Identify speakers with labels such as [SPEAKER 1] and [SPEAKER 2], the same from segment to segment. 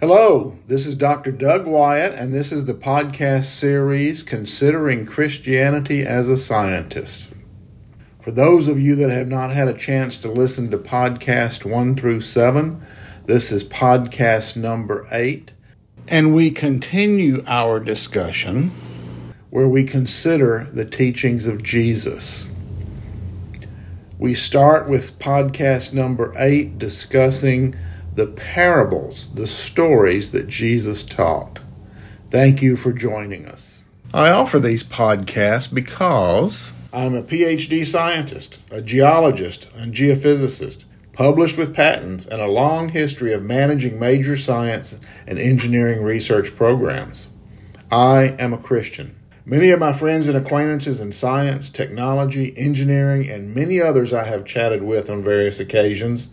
[SPEAKER 1] Hello, this is Dr. Doug Wyatt, and this is the podcast series Considering Christianity as a Scientist. For those of you that have not had a chance to listen to podcast 1 through 7, this is podcast number 8, and we continue our discussion where we consider the teachings of Jesus. We start with podcast number 8 discussing the parables, the stories that Jesus taught. Thank you for joining us. I offer these podcasts because I'm a PhD scientist, a geologist, and geophysicist, published with patents, and a long history of managing major science and engineering research programs. I am a Christian. Many of my friends and acquaintances in science, technology, engineering, and many others I have chatted with on various occasions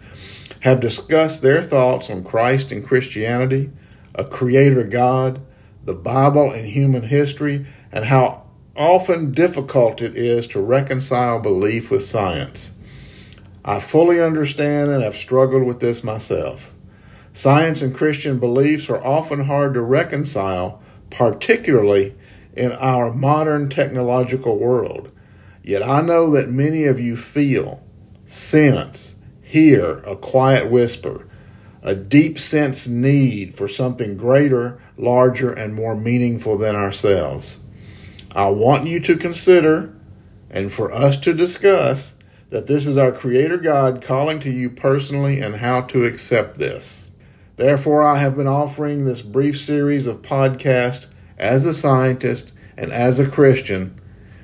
[SPEAKER 1] have discussed their thoughts on Christ and Christianity, a creator God, the Bible and human history, and how often difficult it is to reconcile belief with science. I fully understand and have struggled with this myself. Science and Christian beliefs are often hard to reconcile, particularly in our modern technological world. Yet I know that many of you feel, sense, hear a quiet whisper, a deep sense need for something greater, larger, and more meaningful than ourselves. I want you to consider and for us to discuss that this is our Creator God calling to you personally and how to accept this. Therefore, I have been offering this brief series of podcasts as a scientist and as a Christian.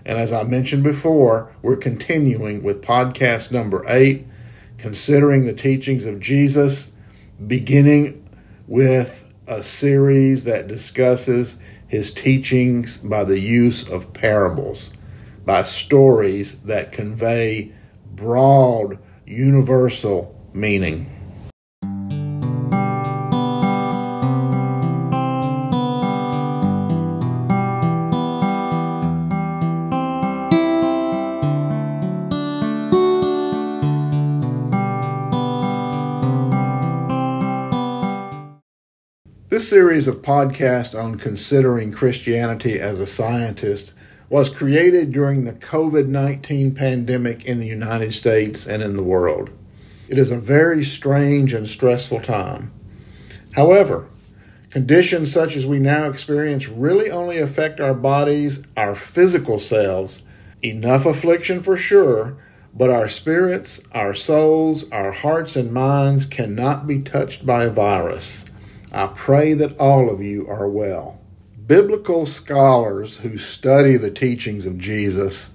[SPEAKER 1] And as I mentioned before, we're continuing with podcast number eight considering the teachings of Jesus, beginning with a series that discusses his teachings by the use of parables, by stories that convey broad, universal meaning. This series of podcasts on considering Christianity as a scientist was created during the COVID 19 pandemic in the United States and in the world. It is a very strange and stressful time. However, conditions such as we now experience really only affect our bodies, our physical selves. Enough affliction for sure, but our spirits, our souls, our hearts, and minds cannot be touched by a virus. I pray that all of you are well. Biblical scholars who study the teachings of Jesus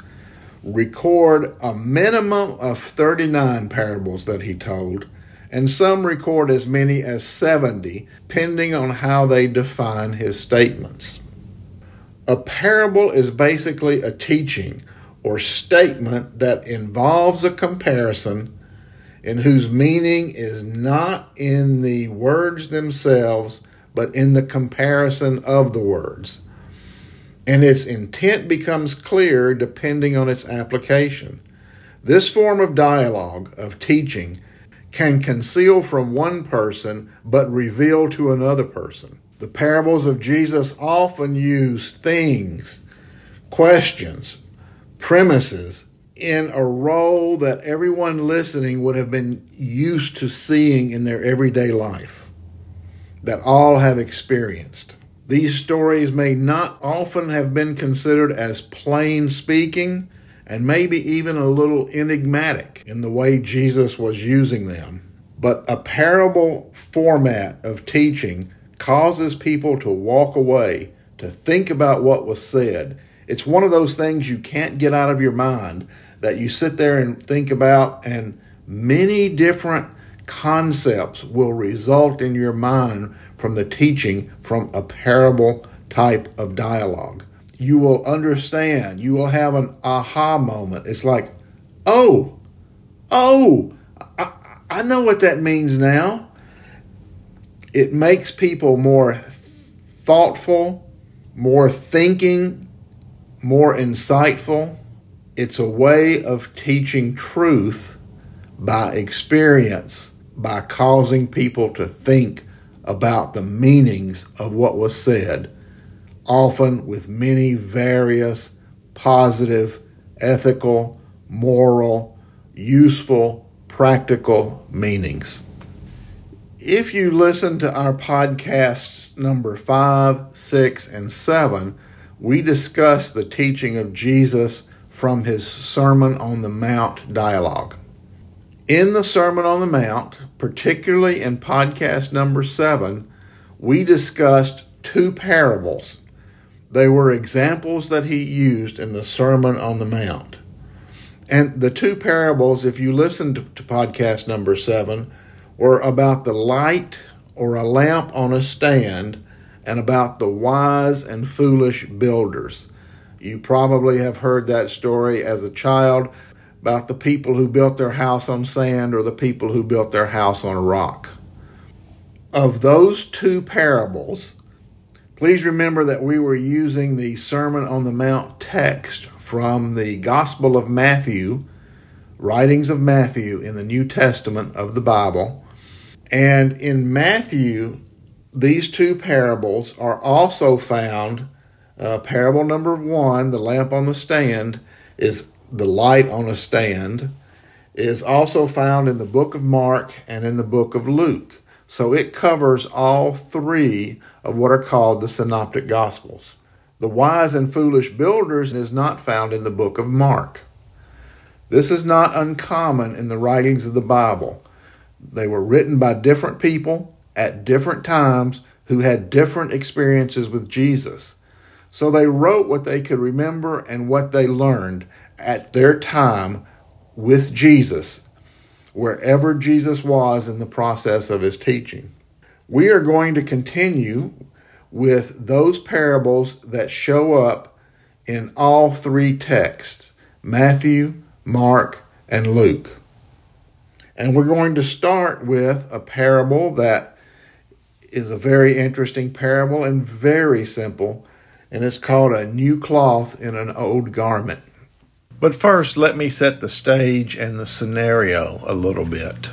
[SPEAKER 1] record a minimum of 39 parables that he told, and some record as many as 70, depending on how they define his statements. A parable is basically a teaching or statement that involves a comparison and whose meaning is not in the words themselves, but in the comparison of the words. And its intent becomes clear depending on its application. This form of dialogue, of teaching, can conceal from one person but reveal to another person. The parables of Jesus often use things, questions, premises, in a role that everyone listening would have been used to seeing in their everyday life, that all have experienced. These stories may not often have been considered as plain speaking and maybe even a little enigmatic in the way Jesus was using them. But a parable format of teaching causes people to walk away, to think about what was said. It's one of those things you can't get out of your mind that you sit there and think about, and many different concepts will result in your mind from the teaching from a parable type of dialogue. You will understand, you will have an aha moment. It's like, oh, oh, I, I know what that means now. It makes people more thoughtful, more thinking, more insightful it's a way of teaching truth by experience, by causing people to think about the meanings of what was said, often with many various positive, ethical, moral, useful, practical meanings. If you listen to our podcasts number five, six, and seven, we discuss the teaching of Jesus from his Sermon on the Mount dialogue. In the Sermon on the Mount, particularly in podcast number seven, we discussed two parables. They were examples that he used in the Sermon on the Mount. And the two parables, if you listen to, to podcast number seven, were about the light or a lamp on a stand and about the wise and foolish builders. You probably have heard that story as a child about the people who built their house on sand or the people who built their house on a rock. Of those two parables, please remember that we were using the Sermon on the Mount text from the Gospel of Matthew, writings of Matthew in the New Testament of the Bible. And in Matthew, these two parables are also found. Uh, parable number one, the lamp on the stand, is the light on a stand, is also found in the book of Mark and in the book of Luke. So it covers all three of what are called the synoptic gospels. The wise and foolish builders is not found in the book of Mark. This is not uncommon in the writings of the Bible. They were written by different people at different times who had different experiences with Jesus. So they wrote what they could remember and what they learned at their time with Jesus, wherever Jesus was in the process of his teaching. We are going to continue with those parables that show up in all three texts Matthew, Mark, and Luke. And we're going to start with a parable that is a very interesting parable and very simple, and it's called A New Cloth in an Old Garment. But first, let me set the stage and the scenario a little bit.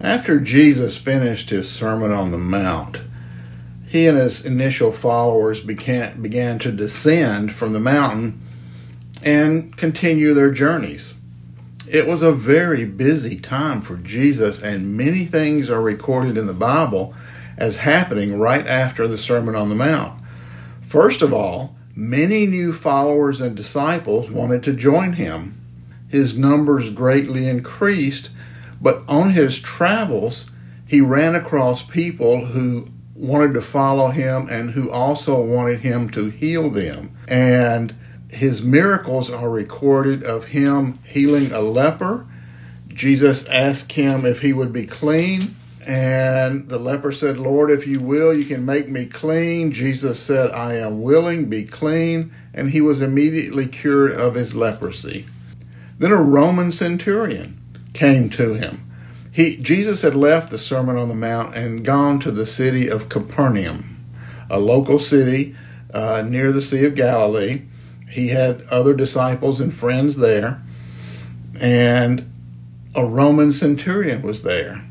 [SPEAKER 1] After Jesus finished his Sermon on the Mount, he and his initial followers began, began to descend from the mountain and continue their journeys. It was a very busy time for Jesus, and many things are recorded in the Bible as happening right after the Sermon on the Mount. First of all, many new followers and disciples wanted to join him. His numbers greatly increased, but on his travels, he ran across people who wanted to follow him and who also wanted him to heal them. And his miracles are recorded of him healing a leper. Jesus asked him if he would be clean. And the leper said, Lord, if you will, you can make me clean. Jesus said, I am willing, be clean. And he was immediately cured of his leprosy. Then a Roman centurion came to him. He, Jesus had left the Sermon on the Mount and gone to the city of Capernaum, a local city uh, near the Sea of Galilee. He had other disciples and friends there, and a Roman centurion was there.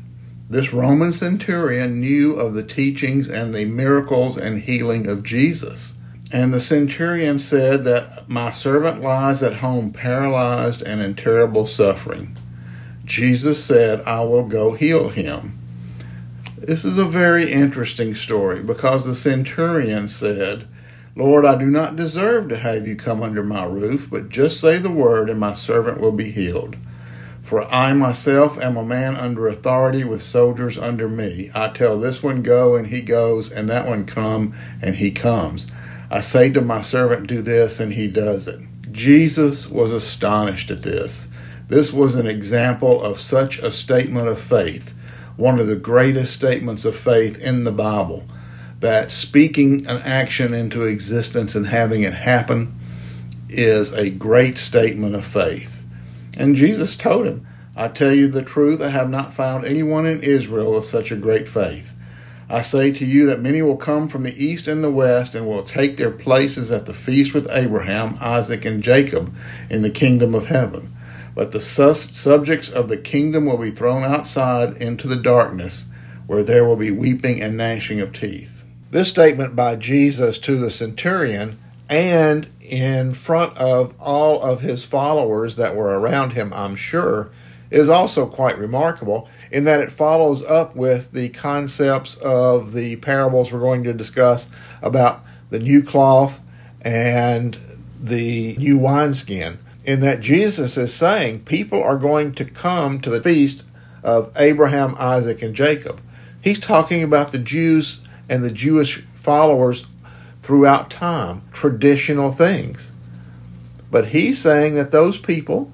[SPEAKER 1] This Roman centurion knew of the teachings and the miracles and healing of Jesus. And the centurion said that my servant lies at home paralyzed and in terrible suffering. Jesus said, I will go heal him. This is a very interesting story because the centurion said, Lord, I do not deserve to have you come under my roof, but just say the word and my servant will be healed. For I myself am a man under authority with soldiers under me. I tell this one go, and he goes, and that one come, and he comes. I say to my servant, do this, and he does it. Jesus was astonished at this. This was an example of such a statement of faith, one of the greatest statements of faith in the Bible, that speaking an action into existence and having it happen is a great statement of faith. And Jesus told him, I tell you the truth, I have not found anyone in Israel of such a great faith. I say to you that many will come from the east and the west and will take their places at the feast with Abraham, Isaac, and Jacob in the kingdom of heaven. But the subjects of the kingdom will be thrown outside into the darkness, where there will be weeping and gnashing of teeth. This statement by Jesus to the centurion and in front of all of his followers that were around him, I'm sure, is also quite remarkable in that it follows up with the concepts of the parables we're going to discuss about the new cloth and the new wineskin. In that Jesus is saying people are going to come to the feast of Abraham, Isaac, and Jacob. He's talking about the Jews and the Jewish followers throughout time, traditional things. But he's saying that those people,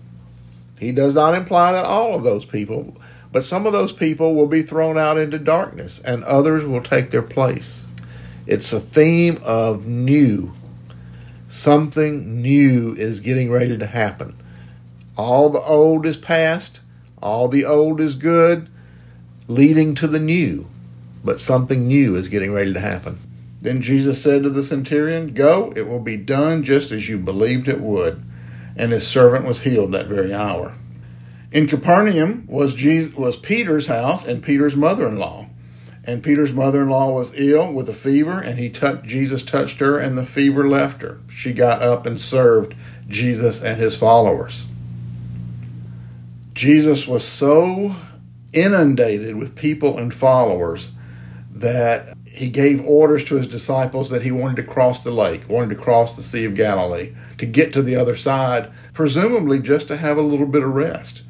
[SPEAKER 1] he does not imply that all of those people, but some of those people will be thrown out into darkness and others will take their place. It's a theme of new. Something new is getting ready to happen. All the old is past, all the old is good, leading to the new. But something new is getting ready to happen. Then Jesus said to the centurion, Go, it will be done just as you believed it would. And his servant was healed that very hour. In Capernaum was, Jesus, was Peter's house and Peter's mother in law. And Peter's mother in law was ill with a fever, and he Jesus touched her, and the fever left her. She got up and served Jesus and his followers. Jesus was so inundated with people and followers that he gave orders to his disciples that he wanted to cross the lake, wanted to cross the Sea of Galilee, to get to the other side, presumably just to have a little bit of rest.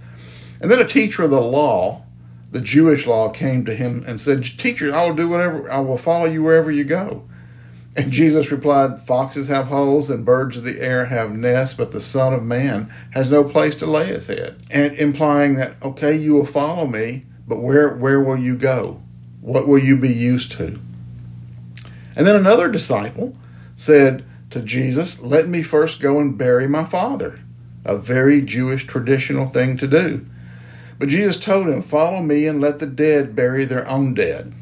[SPEAKER 1] And then a teacher of the law, the Jewish law, came to him and said, Teacher, I will do whatever, I will follow you wherever you go. And Jesus replied, Foxes have holes and birds of the air have nests, but the Son of Man has no place to lay his head. And implying that, okay, you will follow me, but where, where will you go? What will you be used to? And then another disciple said to Jesus, Let me first go and bury my father. A very Jewish traditional thing to do. But Jesus told him, Follow me and let the dead bury their own dead.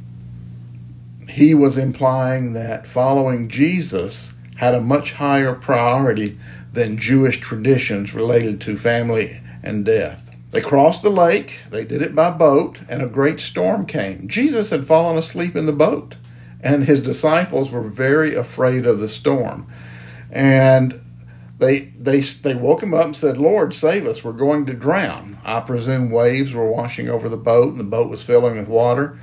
[SPEAKER 1] He was implying that following Jesus had a much higher priority than Jewish traditions related to family and death. They crossed the lake, they did it by boat, and a great storm came. Jesus had fallen asleep in the boat and his disciples were very afraid of the storm. And they they they woke him up and said, "Lord, save us! We're going to drown." I presume waves were washing over the boat, and the boat was filling with water.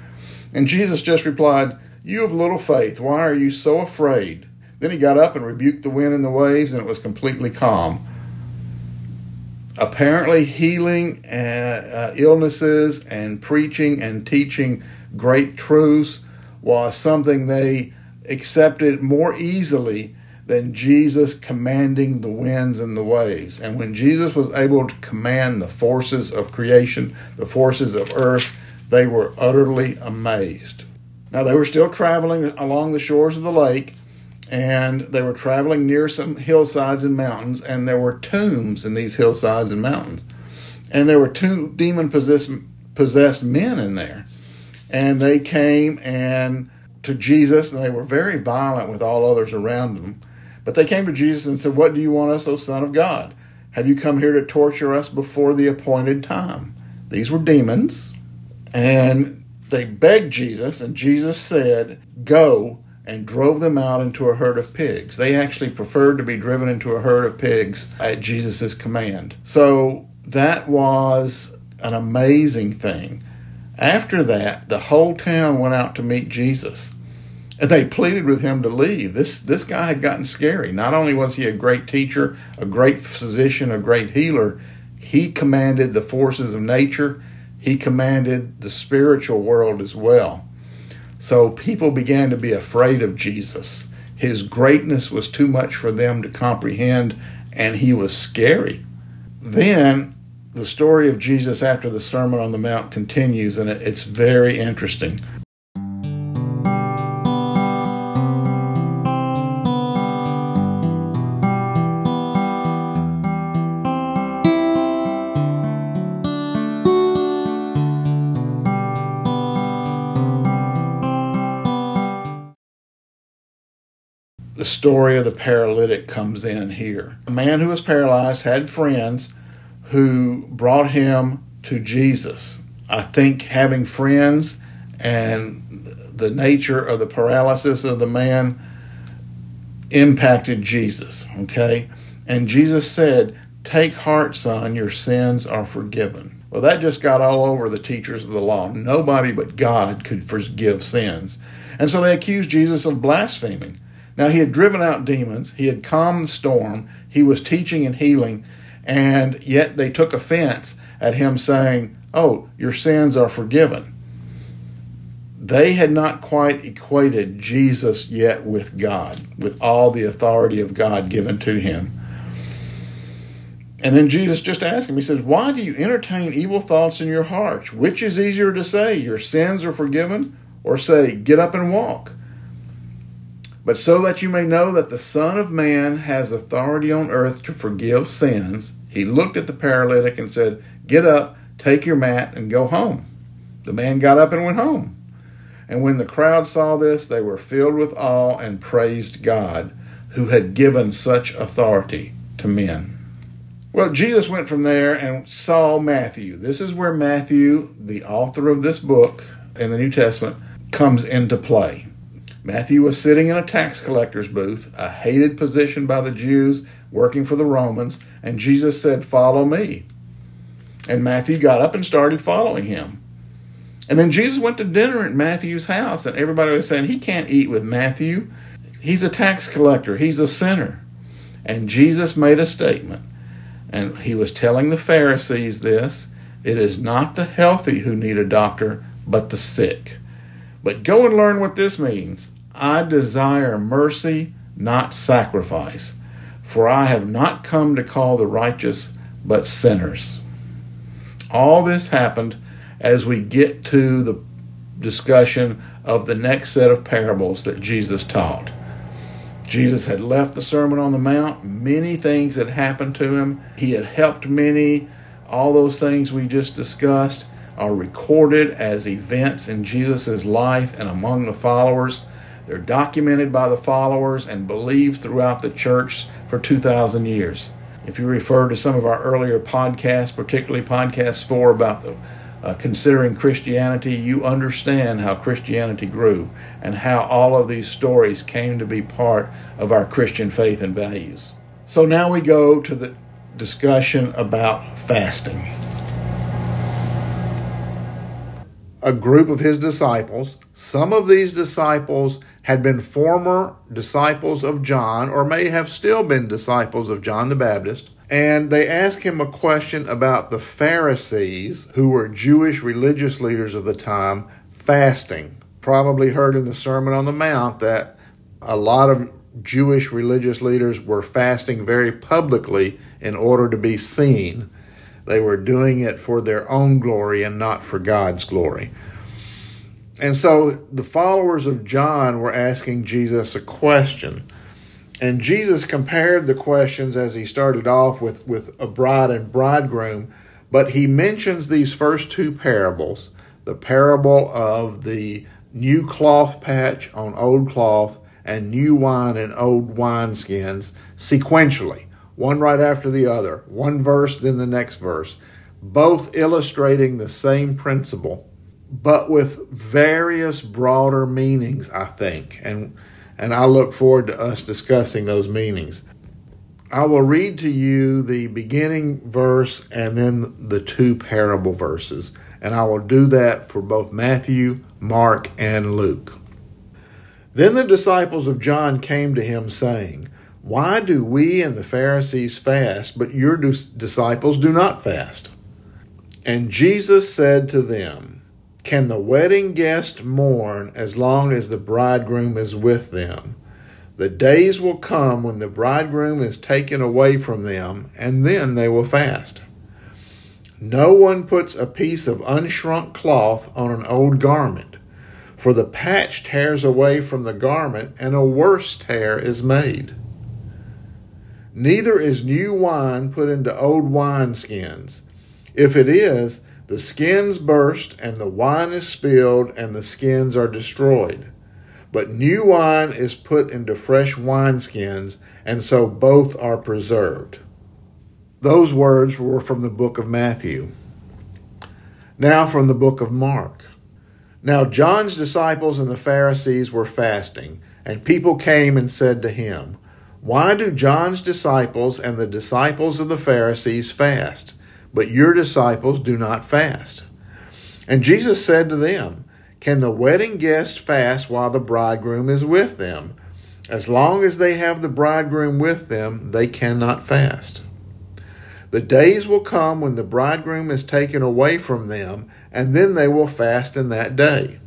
[SPEAKER 1] And Jesus just replied, "You have little faith. Why are you so afraid?" Then he got up and rebuked the wind and the waves, and it was completely calm. Apparently, healing uh, uh, illnesses and preaching and teaching great truths was something they accepted more easily than Jesus commanding the winds and the waves. And when Jesus was able to command the forces of creation, the forces of earth, they were utterly amazed. Now, they were still traveling along the shores of the lake, and they were traveling near some hillsides and mountains, and there were tombs in these hillsides and mountains. And there were two demon possessed men in there and they came and to Jesus, and they were very violent with all others around them. But they came to Jesus and said, What do you want us, O Son of God? Have you come here to torture us before the appointed time? These were demons, and they begged Jesus, and Jesus said, Go, and drove them out into a herd of pigs. They actually preferred to be driven into a herd of pigs at Jesus' command. So that was an amazing thing. After that, the whole town went out to meet Jesus. And they pleaded with him to leave. This, this guy had gotten scary. Not only was he a great teacher, a great physician, a great healer, he commanded the forces of nature, he commanded the spiritual world as well. So people began to be afraid of Jesus. His greatness was too much for them to comprehend, and he was scary. Then the story of Jesus after the Sermon on the Mount continues, and it's very interesting. the story of the paralytic comes in here. A man who was paralyzed had friends who brought him to Jesus. I think having friends and the nature of the paralysis of the man impacted Jesus. Okay? And Jesus said, Take heart, son, your sins are forgiven. Well, that just got all over the teachers of the law. Nobody but God could forgive sins. And so they accused Jesus of blaspheming. Now, he had driven out demons, he had calmed the storm, he was teaching and healing, and yet they took offense at him saying, Oh, your sins are forgiven. They had not quite equated Jesus yet with God, with all the authority of God given to him. And then Jesus just asked him, He says, Why do you entertain evil thoughts in your hearts? Which is easier to say, Your sins are forgiven, or say, Get up and walk? But so that you may know that the Son of Man has authority on earth to forgive sins, he looked at the paralytic and said, Get up, take your mat, and go home. The man got up and went home. And when the crowd saw this, they were filled with awe and praised God, who had given such authority to men. Well, Jesus went from there and saw Matthew. This is where Matthew, the author of this book in the New Testament, comes into play. Matthew was sitting in a tax collector's booth, a hated position by the Jews working for the Romans, and Jesus said, Follow me. And Matthew got up and started following him. And then Jesus went to dinner at Matthew's house, and everybody was saying, He can't eat with Matthew. He's a tax collector, he's a sinner. And Jesus made a statement and he was telling the Pharisees this it is not the healthy who need a doctor, but the sick. But go and learn what this means. I desire mercy, not sacrifice, for I have not come to call the righteous, but sinners. All this happened as we get to the discussion of the next set of parables that Jesus taught. Jesus had left the Sermon on the Mount. Many things had happened to him. He had helped many. All those things we just discussed are recorded as events in Jesus' life and among the followers. They're documented by the followers and believed throughout the church for 2,000 years. If you refer to some of our earlier podcasts, particularly podcast four about the uh, considering Christianity, you understand how Christianity grew and how all of these stories came to be part of our Christian faith and values. So now we go to the discussion about fasting. A group of his disciples, some of these disciples had been former disciples of John or may have still been disciples of John the Baptist and they ask him a question about the Pharisees, who were Jewish religious leaders of the time, fasting. Probably heard in the Sermon on the Mount that a lot of Jewish religious leaders were fasting very publicly in order to be seen. They were doing it for their own glory and not for God's glory. And so the followers of John were asking Jesus a question. And Jesus compared the questions as he started off with, with a bride and bridegroom, but he mentions these first two parables the parable of the new cloth patch on old cloth and new wine in old wineskins sequentially, one right after the other, one verse, then the next verse, both illustrating the same principle, but with various broader meanings, I think. And and I look forward to us discussing those meanings. I will read to you the beginning verse and then the two parable verses, and I will do that for both Matthew, Mark, and Luke. Then the disciples of John came to him, saying, Why do we and the Pharisees fast, but your disciples do not fast? And Jesus said to them, can the wedding guest mourn as long as the bridegroom is with them? The days will come when the bridegroom is taken away from them, and then they will fast. No one puts a piece of unshrunk cloth on an old garment, for the patch tears away from the garment, and a worse tear is made. Neither is new wine put into old wineskins. If it is, the skins burst, and the wine is spilled, and the skins are destroyed. But new wine is put into fresh wineskins, and so both are preserved. Those words were from the book of Matthew. Now from the book of Mark. Now John's disciples and the Pharisees were fasting, and people came and said to him, Why do John's disciples and the disciples of the Pharisees fast, but your disciples do not fast? And Jesus said to them, Can the wedding guests fast while the bridegroom is with them? As long as they have the bridegroom with them, they cannot fast. The days will come when the bridegroom is taken away from them, and then they will fast in that day.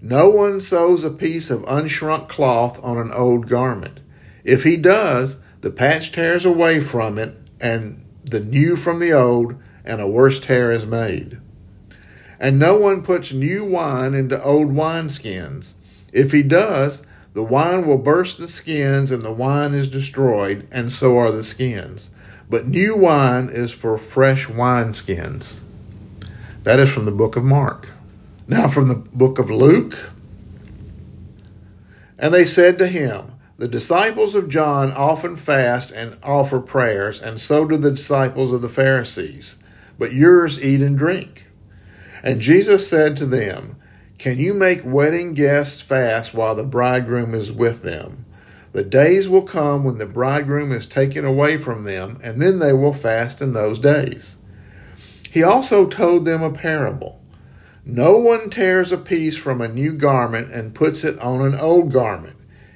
[SPEAKER 1] No one sews a piece of unshrunk cloth on an old garment. If he does, the patch tears away from it, and the new from the old, and a worse tear is made. And no one puts new wine into old wineskins. If he does, the wine will burst the skins, and the wine is destroyed, and so are the skins but new wine is for fresh wineskins. That is from the book of Mark. Now, from the book of Luke. And they said to him, The disciples of John often fast and offer prayers, and so do the disciples of the Pharisees, but yours eat and drink. And Jesus said to them, Can you make wedding guests fast while the bridegroom is with them? The days will come when the bridegroom is taken away from them, and then they will fast in those days. He also told them a parable. No one tears a piece from a new garment and puts it on an old garment.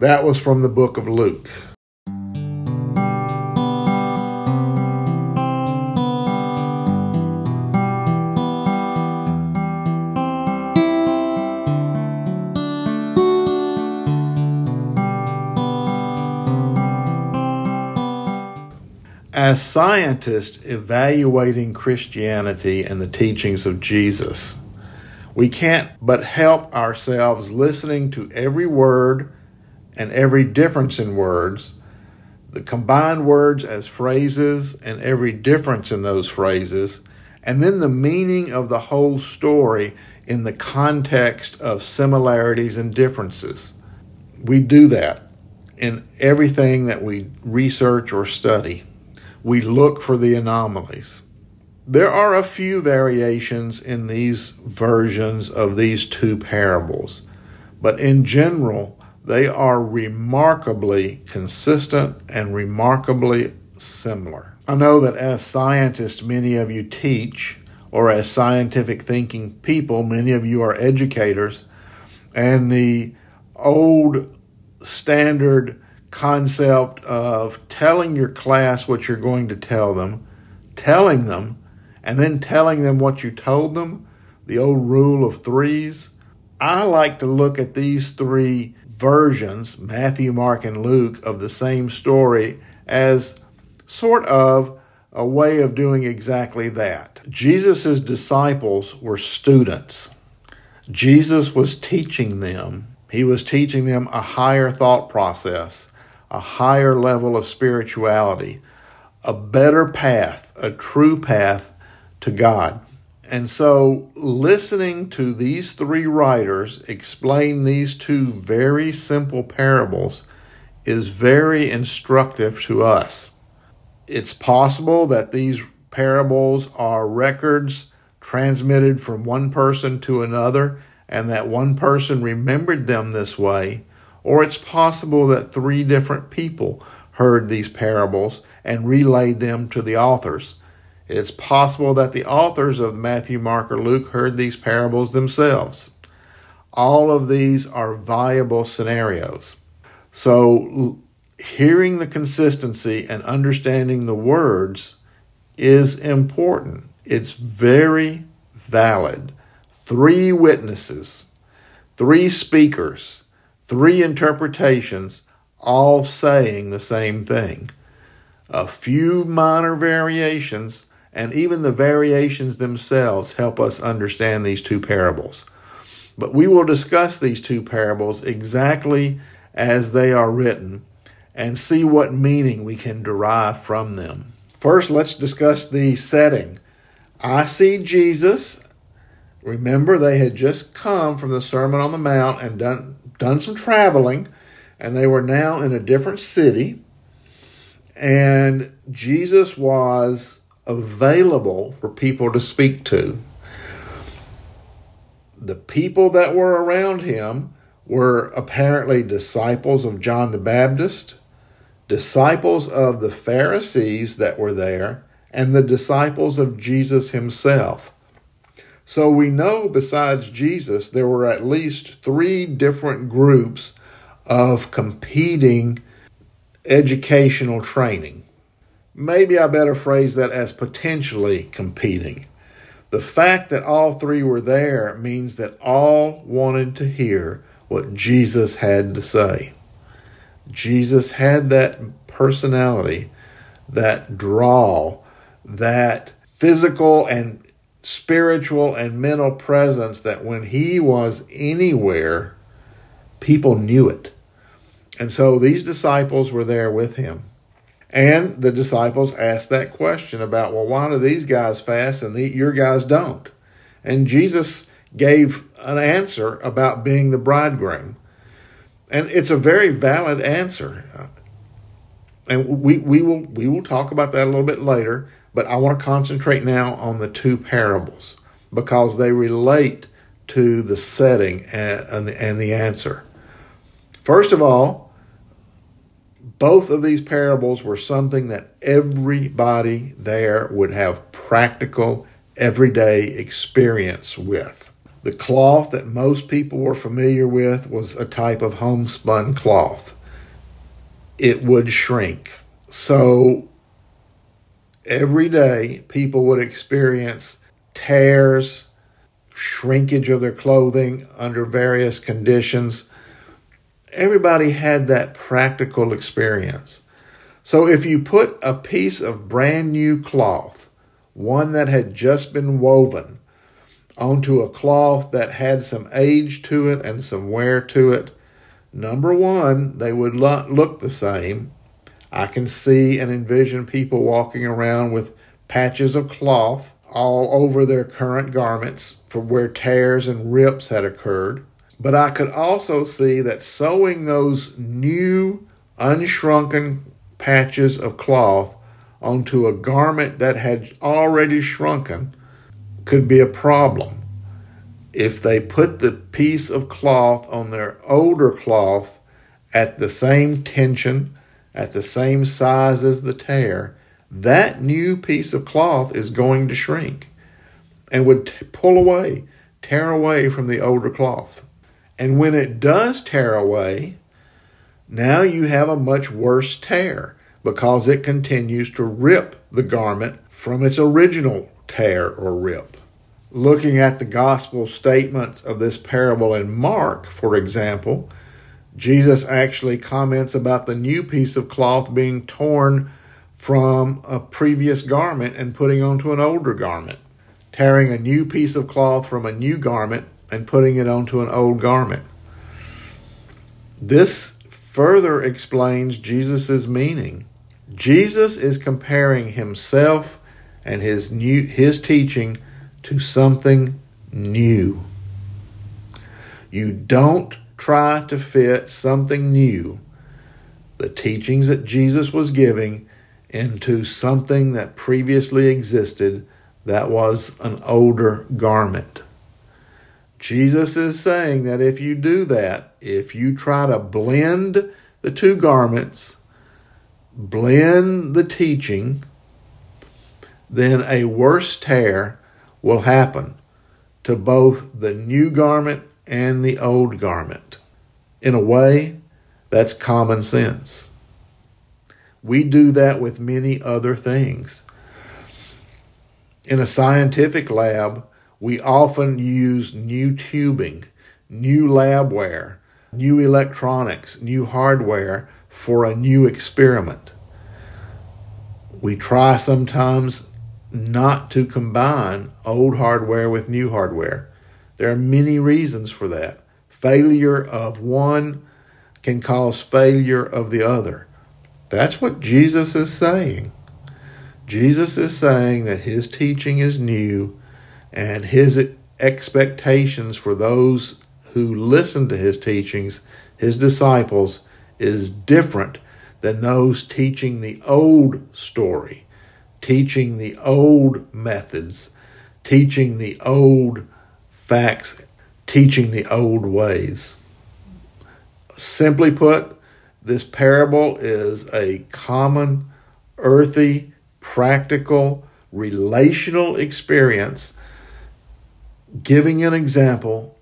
[SPEAKER 1] That was from the book of Luke. As scientists evaluating Christianity and the teachings of Jesus, we can't but help ourselves listening to every word and every difference in words, the combined words as phrases and every difference in those phrases, and then the meaning of the whole story in the context of similarities and differences. We do that in everything that we research or study we look for the anomalies. There are a few variations in these versions of these two parables, but in general, they are remarkably consistent and remarkably similar. I know that as scientists, many of you teach, or as scientific thinking people, many of you are educators, and the old standard concept of telling your class what you're going to tell them, telling them, and then telling them what you told them, the old rule of threes. I like to look at these three versions, Matthew, Mark, and Luke, of the same story as sort of a way of doing exactly that. Jesus' disciples were students. Jesus was teaching them. He was teaching them a higher thought process a higher level of spirituality, a better path, a true path to God. And so, listening to these three writers explain these two very simple parables is very instructive to us. It's possible that these parables are records transmitted from one person to another, and that one person remembered them this way, or it's possible that three different people heard these parables and relayed them to the authors. It's possible that the authors of Matthew, Mark, or Luke heard these parables themselves. All of these are viable scenarios. So, hearing the consistency and understanding the words is important. It's very valid. Three witnesses, three speakers, three interpretations all saying the same thing. A few minor variations, and even the variations themselves help us understand these two parables. But we will discuss these two parables exactly as they are written and see what meaning we can derive from them. First, let's discuss the setting. I see Jesus. Remember, they had just come from the Sermon on the Mount and done, done some traveling, and they were now in a different city. And Jesus was available for people to speak to. The people that were around him were apparently disciples of John the Baptist, disciples of the Pharisees that were there, and the disciples of Jesus himself. So we know besides Jesus, there were at least three different groups of competing educational training. Maybe I better phrase that as potentially competing. The fact that all three were there means that all wanted to hear what Jesus had to say. Jesus had that personality, that draw, that physical and spiritual and mental presence that when he was anywhere, people knew it. And so these disciples were there with him. And the disciples asked that question about, well, why do these guys fast and the, your guys don't? And Jesus gave an answer about being the bridegroom. And it's a very valid answer. And we, we will we will talk about that a little bit later, but I want to concentrate now on the two parables because they relate to the setting and, and, the, and the answer. First of all, both of these parables were something that everybody there would have practical, everyday experience with. The cloth that most people were familiar with was a type of homespun cloth. It would shrink. So every day, people would experience tears, shrinkage of their clothing under various conditions. Everybody had that practical experience. So if you put a piece of brand new cloth, one that had just been woven, onto a cloth that had some age to it and some wear to it, number one, they would look the same. I can see and envision people walking around with patches of cloth all over their current garments for where tears and rips had occurred. But I could also see that sewing those new, unshrunken patches of cloth onto a garment that had already shrunken could be a problem. If they put the piece of cloth on their older cloth at the same tension, at the same size as the tear, that new piece of cloth is going to shrink and would t- pull away, tear away from the older cloth. And when it does tear away, now you have a much worse tear because it continues to rip the garment from its original tear or rip. Looking at the gospel statements of this parable in Mark, for example, Jesus actually comments about the new piece of cloth being torn from a previous garment and putting onto an older garment, tearing a new piece of cloth from a new garment and putting it onto an old garment. This further explains Jesus' meaning. Jesus is comparing himself and his new his teaching to something new. You don't try to fit something new, the teachings that Jesus was giving, into something that previously existed that was an older garment. Jesus is saying that if you do that, if you try to blend the two garments, blend the teaching, then a worse tear will happen to both the new garment and the old garment. In a way, that's common sense. We do that with many other things. In a scientific lab, we often use new tubing, new labware, new electronics, new hardware for a new experiment. We try sometimes not to combine old hardware with new hardware. There are many reasons for that. Failure of one can cause failure of the other. That's what Jesus is saying. Jesus is saying that his teaching is new and his expectations for those who listen to his teachings, his disciples, is different than those teaching the old story, teaching the old methods, teaching the old facts, teaching the old ways. Simply put, this parable is a common, earthy, practical, relational experience giving an example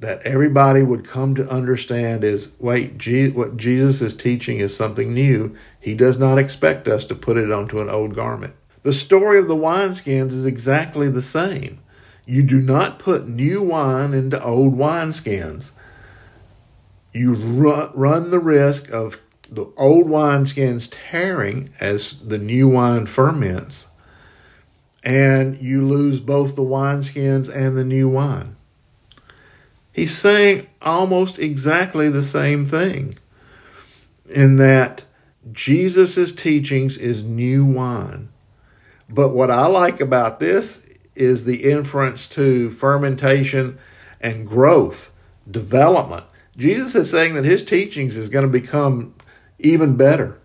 [SPEAKER 1] that everybody would come to understand is wait, what Jesus is teaching is something new. He does not expect us to put it onto an old garment. The story of the wineskins is exactly the same. You do not put new wine into old wineskins. You run, run the risk of the old wineskins tearing as the new wine ferments, and you lose both the wineskins and the new wine. He's saying almost exactly the same thing in that Jesus' teachings is new wine. But what I like about this is the inference to fermentation and growth, development. Jesus is saying that his teachings is going to become even better,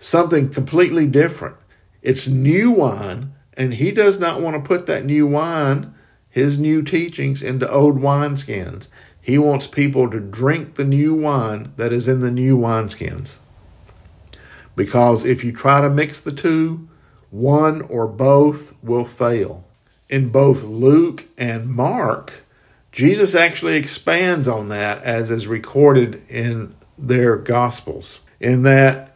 [SPEAKER 1] something completely different. It's new wine, and he does not want to put that new wine, his new teachings, into old wineskins. He wants people to drink the new wine that is in the new wineskins. Because if you try to mix the two, one or both will fail in both Luke and Mark, Jesus actually expands on that as is recorded in their Gospels, in that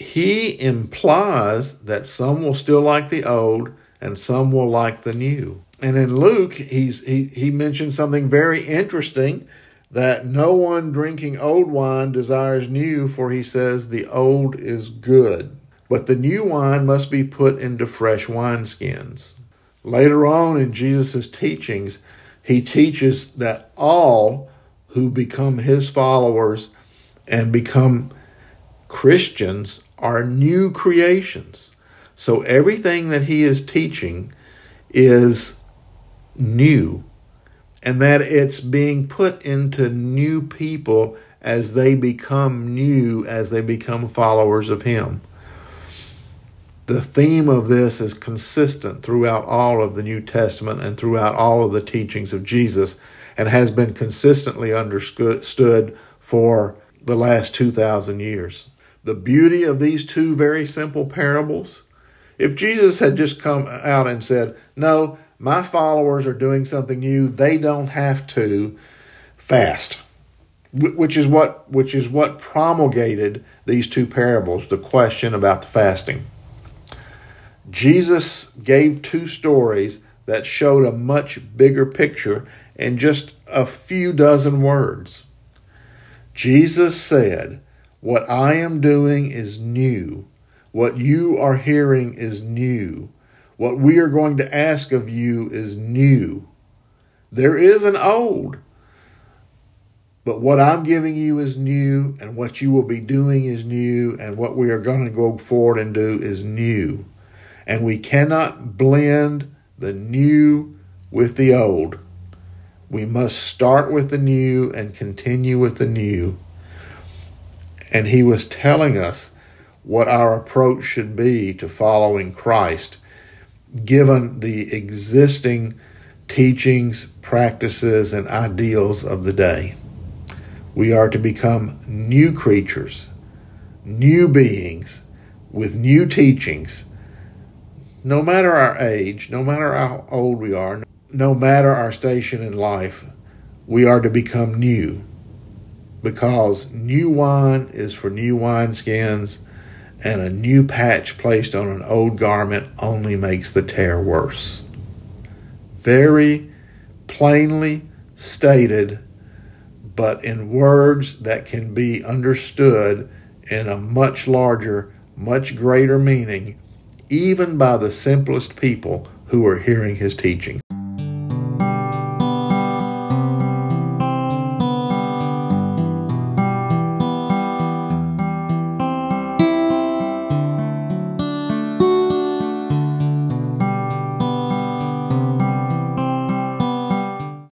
[SPEAKER 1] he implies that some will still like the old and some will like the new. And in Luke, he's, he, he mentions something very interesting that no one drinking old wine desires new, for he says the old is good. But the new wine must be put into fresh wineskins. Later on in Jesus' teachings, he teaches that all who become his followers and become Christians are new creations. So everything that he is teaching is new, and that it's being put into new people as they become new, as they become followers of him the theme of this is consistent throughout all of the New Testament and throughout all of the teachings of Jesus and has been consistently understood for the last 2,000 years. The beauty of these two very simple parables if Jesus had just come out and said, No, my followers are doing something new, they don't have to fast. Which is what which is what promulgated these two parables, the question about the fasting. Jesus gave two stories that showed a much bigger picture in just a few dozen words. Jesus said, What I am doing is new. What you are hearing is new. What we are going to ask of you is new. There is an old, but what I'm giving you is new, and what you will be doing is new, and what we are going to go forward and do is new and we cannot blend the new with the old. We must start with the new and continue with the new. And he was telling us what our approach should be to following Christ, given the existing teachings, practices, and ideals of the day. We are to become new creatures, new beings with new teachings no matter our age, no matter how old we are, no matter our station in life, we are to become new. Because new wine is for new wineskins, and a new patch placed on an old garment only makes the tear worse. Very plainly stated, but in words that can be understood in a much larger, much greater meaning even by the simplest people who are hearing his teachings.